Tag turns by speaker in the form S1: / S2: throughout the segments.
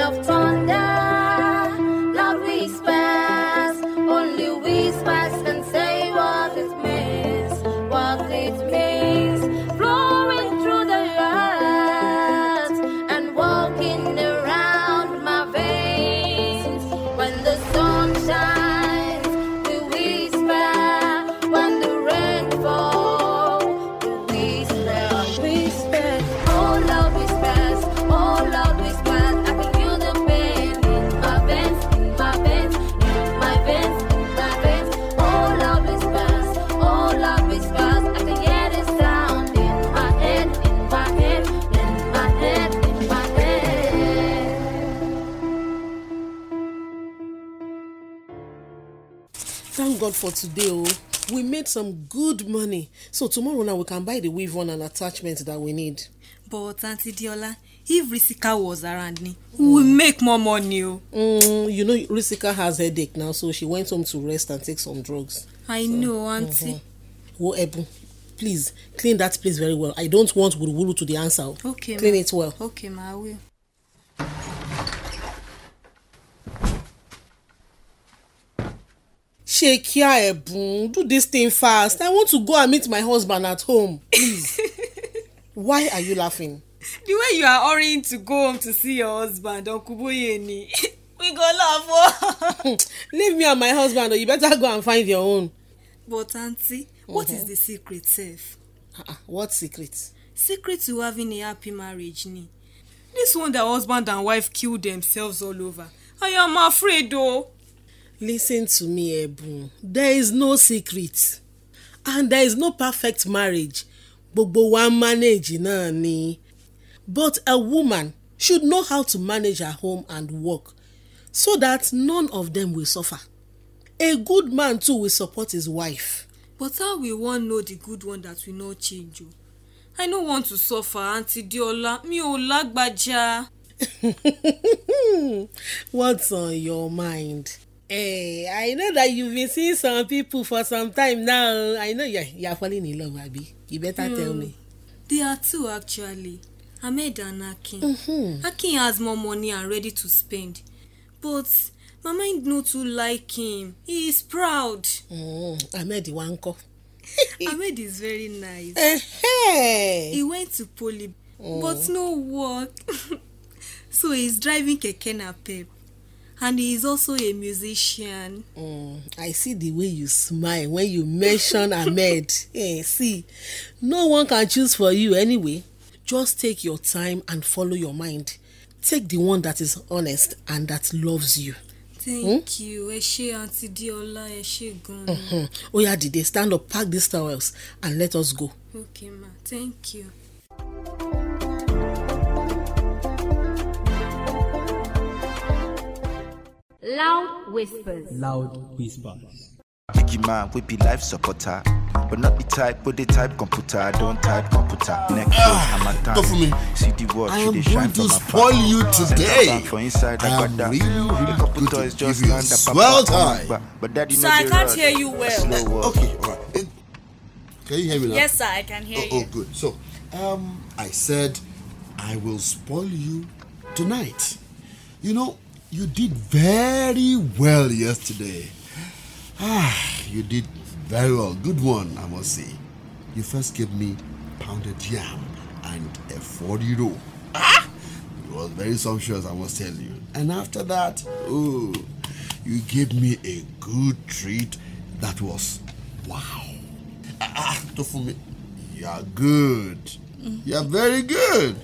S1: of thunder,
S2: for today, oh. We made some good money. So tomorrow now we can buy the weave on and attachment that we need.
S3: but aunty diola if risika was around ni we will make more money o.
S2: Mm, you know, Risika has headache now, so she went home to rest and take some drugs.
S3: i know aunty.
S2: Oh, Ebu, please clean that place very well. I don't want wuru to the answer. oh.
S3: Okay,
S2: Clean
S3: ma.
S2: it well.
S3: okay ma i will.
S2: Shekia Ebun, do this thing fast. I want to go and meet my husband at home. Please. Why are you laughing?
S3: the way you are hurrying to go home to see your husband uncle boyeni we go laugh o.
S2: Leave me and my husband or you better go and find your own.
S3: but aunty what is the secret sef.
S2: Uh-uh, what secret?
S3: secret to having a happy marriage ni. this one that husband and wife kill themselves all over i am afraid o.
S2: Listen to me, Ebun. There is no secret. And there is no perfect marriage. Gbogbo wa manage náà ni. But a woman should know how to manage her home and work so that none of them will suffer. A good man too will support his wife.
S3: but how we wan know the good one that we no change o. i no want to suffer aunty diola mi ò lágbájá.
S2: What's on your mind? Eh, I know that you've been seeing some people for some time now. I know you're, you're falling in love, Abi. You better tell me.
S3: there are two actually ahmed and akin.
S2: Mhm.
S3: akin has more money and ready to spend but my mind no too like him he is proud.
S2: Mm, Ahmed Iwanko.
S3: ahmed is very nice.
S2: Eh,
S3: he went to poly but no work so he's driving keke napep and he is also a musician.
S2: Mm, I see the way you smile when you mention Ahmed. Eh, see, no one can choose for you anyway. Just take your time and follow your mind. Take the one that is honest and that loves you.
S3: thank you ẹ ṣe aunty diola ẹ ṣe gan-an.
S2: Hmm. Oya dìde stand up pack these towels and let us go.
S3: okay ma thank you.
S1: Loud whispers.
S4: Loud whispers.
S5: Biggie man, we be life supporter. But not the type, but the type computer. I don't type computer. Next
S6: Ah,
S5: I'm a
S6: go for me.
S5: See the word,
S6: I
S5: she
S6: am
S5: dey
S6: going to spoil you
S5: Set
S6: today.
S5: For inside,
S6: I
S5: I
S6: am
S5: got that.
S6: really, really
S5: The
S6: good to
S5: toys just
S6: give you a
S5: land
S6: swell time.
S5: But, but daddy
S7: Sir,
S5: know
S7: I can't hear you well.
S6: Okay, all right. Eh, Can you hear me now?
S7: Yes, sir, I can hear
S6: Oh,
S7: you.
S6: oh, good. So, um, I said I will spoil you tonight. You know, you did very well yesterday. Ah, you did very well. Good one, I must say. You first gave me pounded yam and a 40 roll. Ah! It was very sumptuous, I must tell you. And after that, oh, you gave me a good treat that was wow. Ah, ah, Tofumi, you are good. You are very good.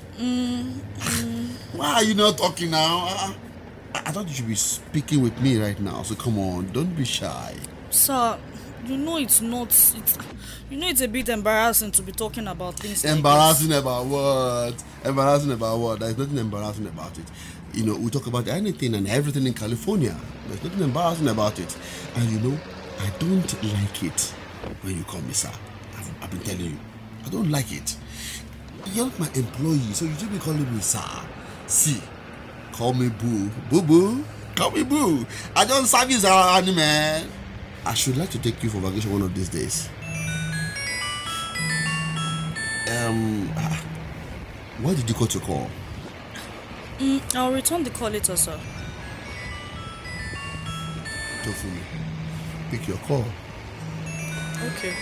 S6: Why are you not talking now? Ah, I, thought you should be speaking with me right now. So come on, don't be shy.
S7: Sir, you know it's not. It's, you know it's a bit embarrassing to be talking about things. like
S6: Embarrassing about what? Embarrassing about what? There's nothing embarrassing about it. You know, we talk about anything and everything in California. There's nothing embarrassing about it. And you know, I don't like it when you call me sir. I've, I've been telling you, I don't like it. You're not my employee, so you should be calling me sir. See, call me boo, boo boo. Call me boo. I don't service around, man. I should like to take you for vacation one of these days. Um, ah, why did you cut your call?
S7: Mm, I'll return the call later, sir.
S6: Tofumi, pick your call.
S7: Okay.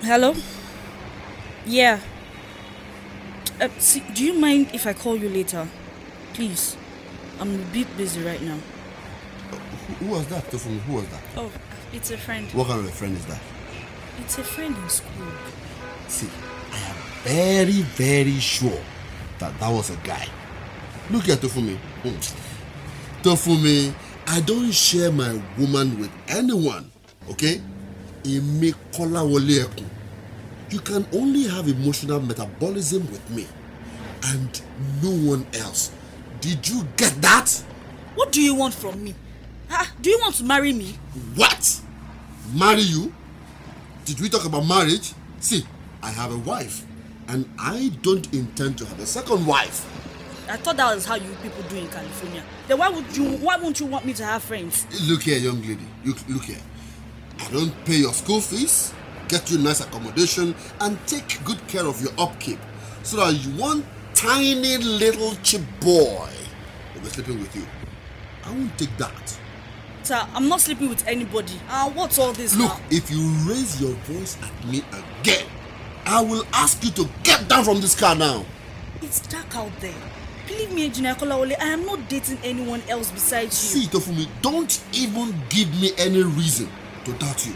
S7: Hello? Yeah. Uh, see, do you mind if I call you later? Please. I'm a bit busy right now.
S6: Who, who was that? Who was that?
S7: Oh, it's a friend.
S6: What kind of a friend is that?
S7: It's a friend in school.
S6: See, I am very, very sure that that was a guy. Look at Tofumi. Hmm. Tofumi, I don't share my woman with anyone, okay? Imi Kolawole Ekun. You can only have emotional metabolism with me and no one else. Did you get that?
S7: What do you want from me? Ah, do you want to marry me?
S6: What? Marry you? Did we talk about marriage? See, I have a wife and I don't intend to have a second wife.
S7: I thought that was how you people do in California. Then why would you why won't you want me to have friends?
S6: Look here, young lady. Look, look here. I don't pay your school fees, get you nice accommodation, and take good care of your upkeep. So that you one tiny little cheap boy will be sleeping with you. I won't take that.
S7: Sir, I'm not sleeping with anybody. Ah, what's all this
S6: Look,
S7: now?
S6: if you raise your voice at me again, I will ask you to get down from this car now.
S7: It's dark out there. Believe me, Engineer Kolawole, I am not dating anyone else besides you.
S6: See, Tofumi, don't even give me any reason to doubt you.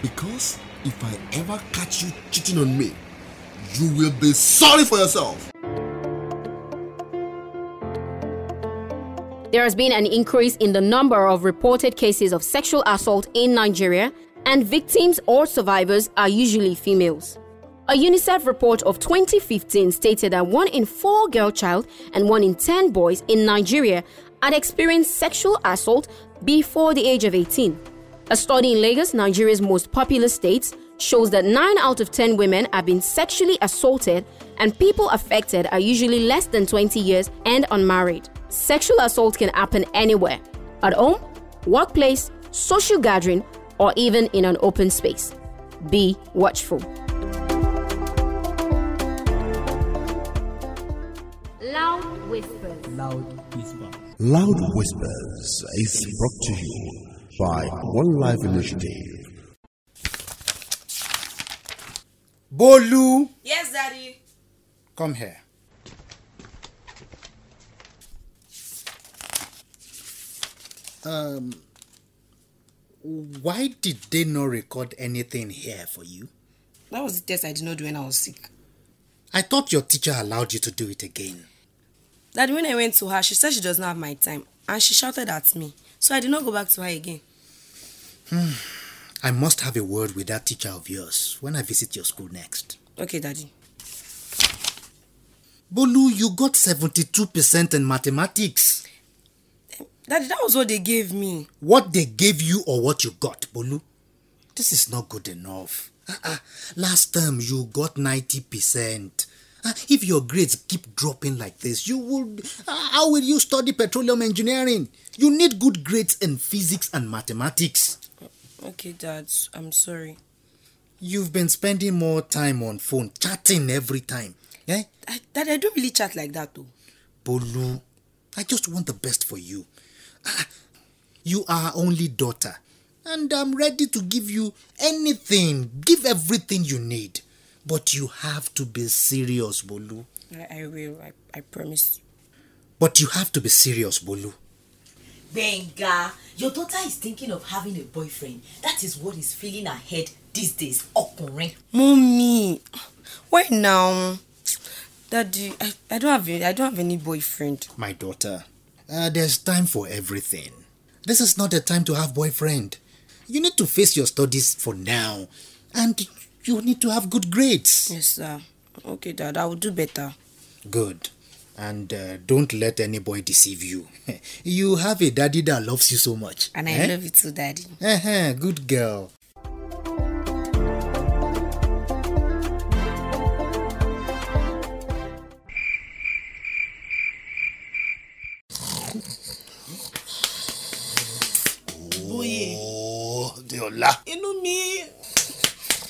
S6: Because if I ever catch you cheating on me, you will be sorry for yourself.
S4: There has been an increase in the number of reported cases of sexual assault in Nigeria, and victims or survivors are usually females. A UNICEF report of 2015 stated that one in four girl child and one in 10 boys in Nigeria had experienced sexual assault before the age of 18. A study in Lagos, Nigeria's most populous state, shows that 9 out of 10 women have been sexually assaulted, and people affected are usually less than 20 years and unmarried. Sexual assault can happen anywhere at home, workplace, social gathering, or even in an open space. Be watchful. Loud whispers.
S8: Loud whisper.
S6: Loud Whispers is brought to you by One Life Initiative.
S8: Bolu,
S3: Yes, Daddy.
S8: come here. Um, why did they not record anything here for you?
S9: That was the test I did not do when I was sick.
S8: I thought your teacher allowed you to do it again.
S9: Daddy, when I went to her, she said she does not have my time and she shouted at me. So I did not go back to her again.
S8: I must have a word with that teacher of yours when I visit your school next.
S9: Okay, Daddy.
S8: Bolu, you got 72% in mathematics.
S9: Daddy, that was what they gave me.
S8: What they gave you or what you got, Bolu? This is not good enough. Uh-uh. Last term you got 90%. Uh, if your grades keep dropping like this, you will. Uh, how will you study petroleum engineering? You need good grades in physics and mathematics.
S9: Okay, Dad, I'm sorry.
S8: You've been spending more time on phone chatting every time. Eh?
S9: I, Daddy, I don't really chat like that though.
S8: Bolu, I just want the best for you. Ah, You are our only daughter, and I'm ready to give you anything, give everything you need. But you have to be serious, Bolu.
S9: I, I will, I, I promise.
S8: But you have to be serious, Bolu.
S10: Benga, your daughter is thinking of having a boyfriend. That is what is filling her head these days. Ọkùnrin.
S9: Mommy, why now? Daddy, I, I don't have any, I don't have any boyfriend.
S8: My daughter, uh, there's time for everything. This is not the time to have boyfriend. You need to face your studies for now, and you need to have good grades.
S9: Yes, sir. Okay, Dad, I will do better.
S8: Good. And uh, don't let any boy deceive you. you have a daddy that loves you so much.
S9: And I
S8: eh?
S9: love you too, Daddy.
S8: Uh-huh, good girl.
S6: Oh, Deola.
S2: inú mi.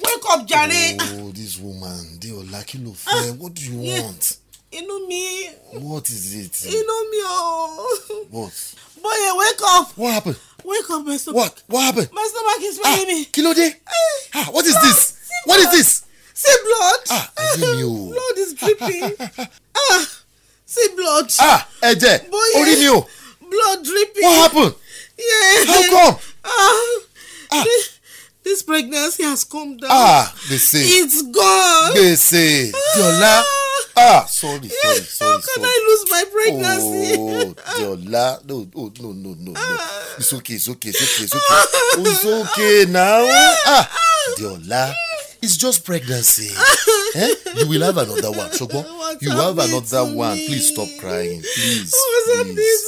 S2: Wake up, jàre.
S6: Oh, this woman, Deola, kí ló fẹ́? What do you want?
S2: Inú me.
S11: What is it?
S2: Know me, oh.
S11: What?
S2: Boy, wake up.
S11: What happened?
S2: Wake up, my stomach.
S11: What? What happened?
S2: My stomach is
S11: Ah,
S2: paining me.
S11: Kilode? Ah, what is this? What is this?
S2: See blood.
S11: Ah, ayé mi o.
S2: Blood is dripping. ah, see blood.
S11: Ah, ẹ̀jẹ̀. Orí mi o.
S2: Blood dripping.
S11: What happened?
S2: Yeah.
S11: How come?
S2: Ah, This, this pregnancy has come down.
S11: Ah, gbèsè.
S2: It's gone.
S11: Gbèsè. Diola. Ah, sorry, sorry,
S2: How
S11: sorry,
S2: can
S11: sorry.
S2: I lose my pregnancy?
S11: Oh, Diola. No, oh, no, no, no, no. It's okay, it's okay, it's okay, it's okay. It's okay now. Ah, Diola. It's just pregnancy. eh? You will have another one, Shogbo.
S2: What's
S11: You have another one.
S2: me?
S11: Please stop crying. Please. Please.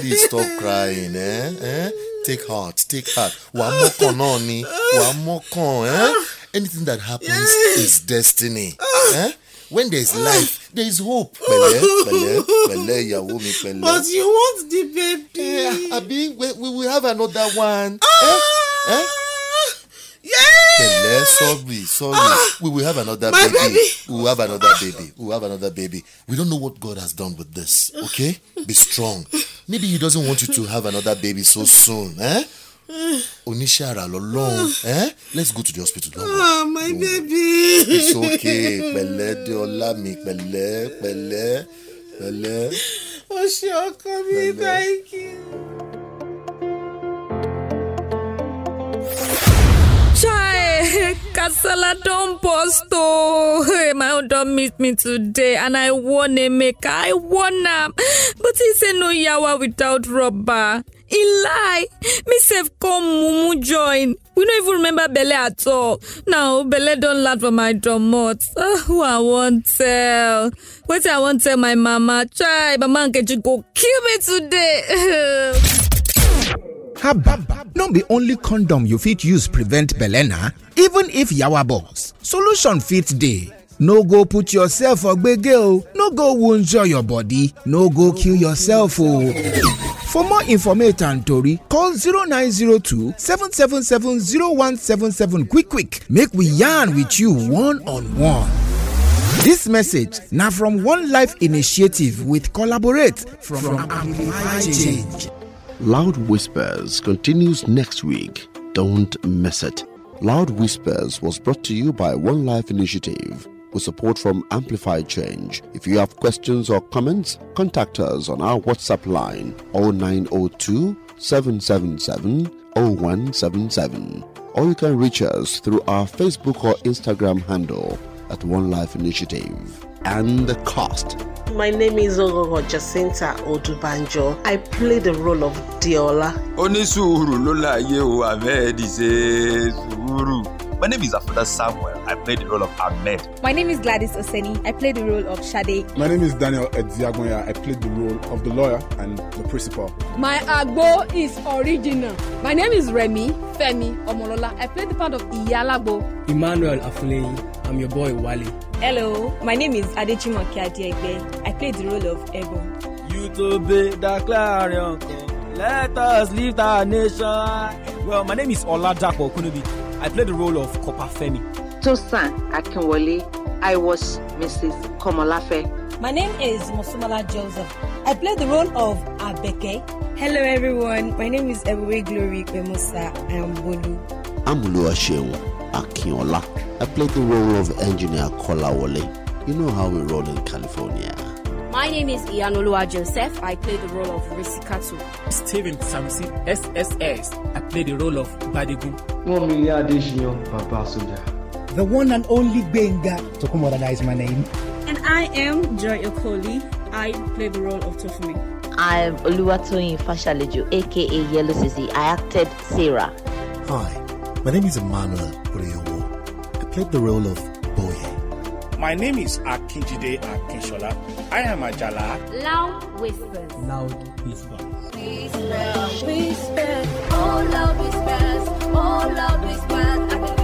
S11: Please stop crying, eh? eh? Take heart, take heart. Wà á mọ́kàn náà ni. Á mọ́kàn, eh? Anything that happens is destiny. Eh? When there is life, there is hope. Pẹ̀lẹ́, pẹ̀lẹ́, pẹ̀lẹ́ ìyàwó mi pẹ̀lẹ́.
S2: But you want the baby.
S11: Eh, Abi, we, we will have another one. Eh? Eh?
S2: Yeah.
S11: Pẹ̀lẹ́, sorry, sorry. We will have another baby.
S2: baby.
S11: We will have another baby. We will have another baby. We don't know what God has done with this. Okay? Be strong. Maybe He doesn't want you to have another baby so soon. Eh? Oníṣẹ́ àrà lọ́lọ́run. Eh? Let's go to the hospital. Don't worry.
S2: Ah, my baby.
S11: It's okay. Pẹ̀lẹ́ Deola mi. Pẹ̀lẹ́, pẹ̀lẹ́, pẹ̀lẹ́.
S2: Oh, ṣe ọkọ mi, thank you.
S12: Chai, Kasala don burst oh. My own don meet me today and I warn Emeka, I warn am. But he say no yawa without rubber. He lie. Me sef come mumu join. We no even remember belle at all. Now belle don land for my domot. Uh, who I wan tell? Wetin I wan tell my mama? Chai, mama Nkechi go kill me today.
S13: Haba, no be only condom you fit use prevent belle na, even if yawa burst, solution fit dey. No go put yourself for gbege o, no go wunjure your body, no go kill yourself o. For more information and tori, call 0902 777 0177 quick quick make we yarn with you one on one. This message now from One Life Initiative with collaborate from, from Amplify Change.
S14: Loud Whispers continues next week. Don't miss it. Loud Whispers was brought to you by One Life Initiative with support from Amplify Change. If you have questions or comments, contact us on our WhatsApp line 0902 777 0177 or you can reach us through our Facebook or Instagram handle at One Life Initiative. And the cost.
S2: My name is Ogogo Jacinta Odubanjo. I play the role of Diola.
S15: onísùúrù ló láàyè o ahmed ṣe sùúrù. My name is afoda samuel i play the role of ahmed.
S16: My name is Gladys Oseni. I play the role of Shade.
S17: My name is Daniel Edziagonya. I played the role of the lawyer and the principal.
S18: My agbo is original. My name is Remy Femi Omolola. I play the part of Iyalagbo.
S9: Emmanuel Afuleyi. I'm your boy Wale.
S16: Hello, my name is Adechimoke Adiegbe. I play the role of Ebon.
S9: You to be the clarion call. Let us lift our nation. Well, my name is Oladapo Kunubi. I played the role of Kopa Femi.
S19: Tosan Akinwole. I was Mrs. Komolafe.
S20: My name is Mosumala Joseph. I played the role of Abeke.
S16: Hello, everyone. My name is Ebuwe Glory Bemusa. I am Bolu.
S14: I'm Oluwaseun Akinola. I played the role of engineer Kola Kolawole. You know how we roll in California.
S4: My name is Ianolua Joseph. I play the role of Risikatu.
S9: Steven Samsi SSS. I play the role of Badigun.
S21: Mommy Adesina Baba Soja.
S22: The one and only Benga. Tokumoda is my name.
S23: And I am Joy Okoli. I play the role of Tofumi.
S24: I'm Oluwatoyin Fashalejo, aka Yellow Sissy. I acted Sarah.
S25: Hi, my name is Emmanuel Uriowo. I played the role of Boye.
S26: My name is Akinjide Akinshola. I am Ajala.
S4: Loud whispers.
S9: Loud whispers.
S1: Whisper, whisper, oh loud whispers, oh loud whispers. I can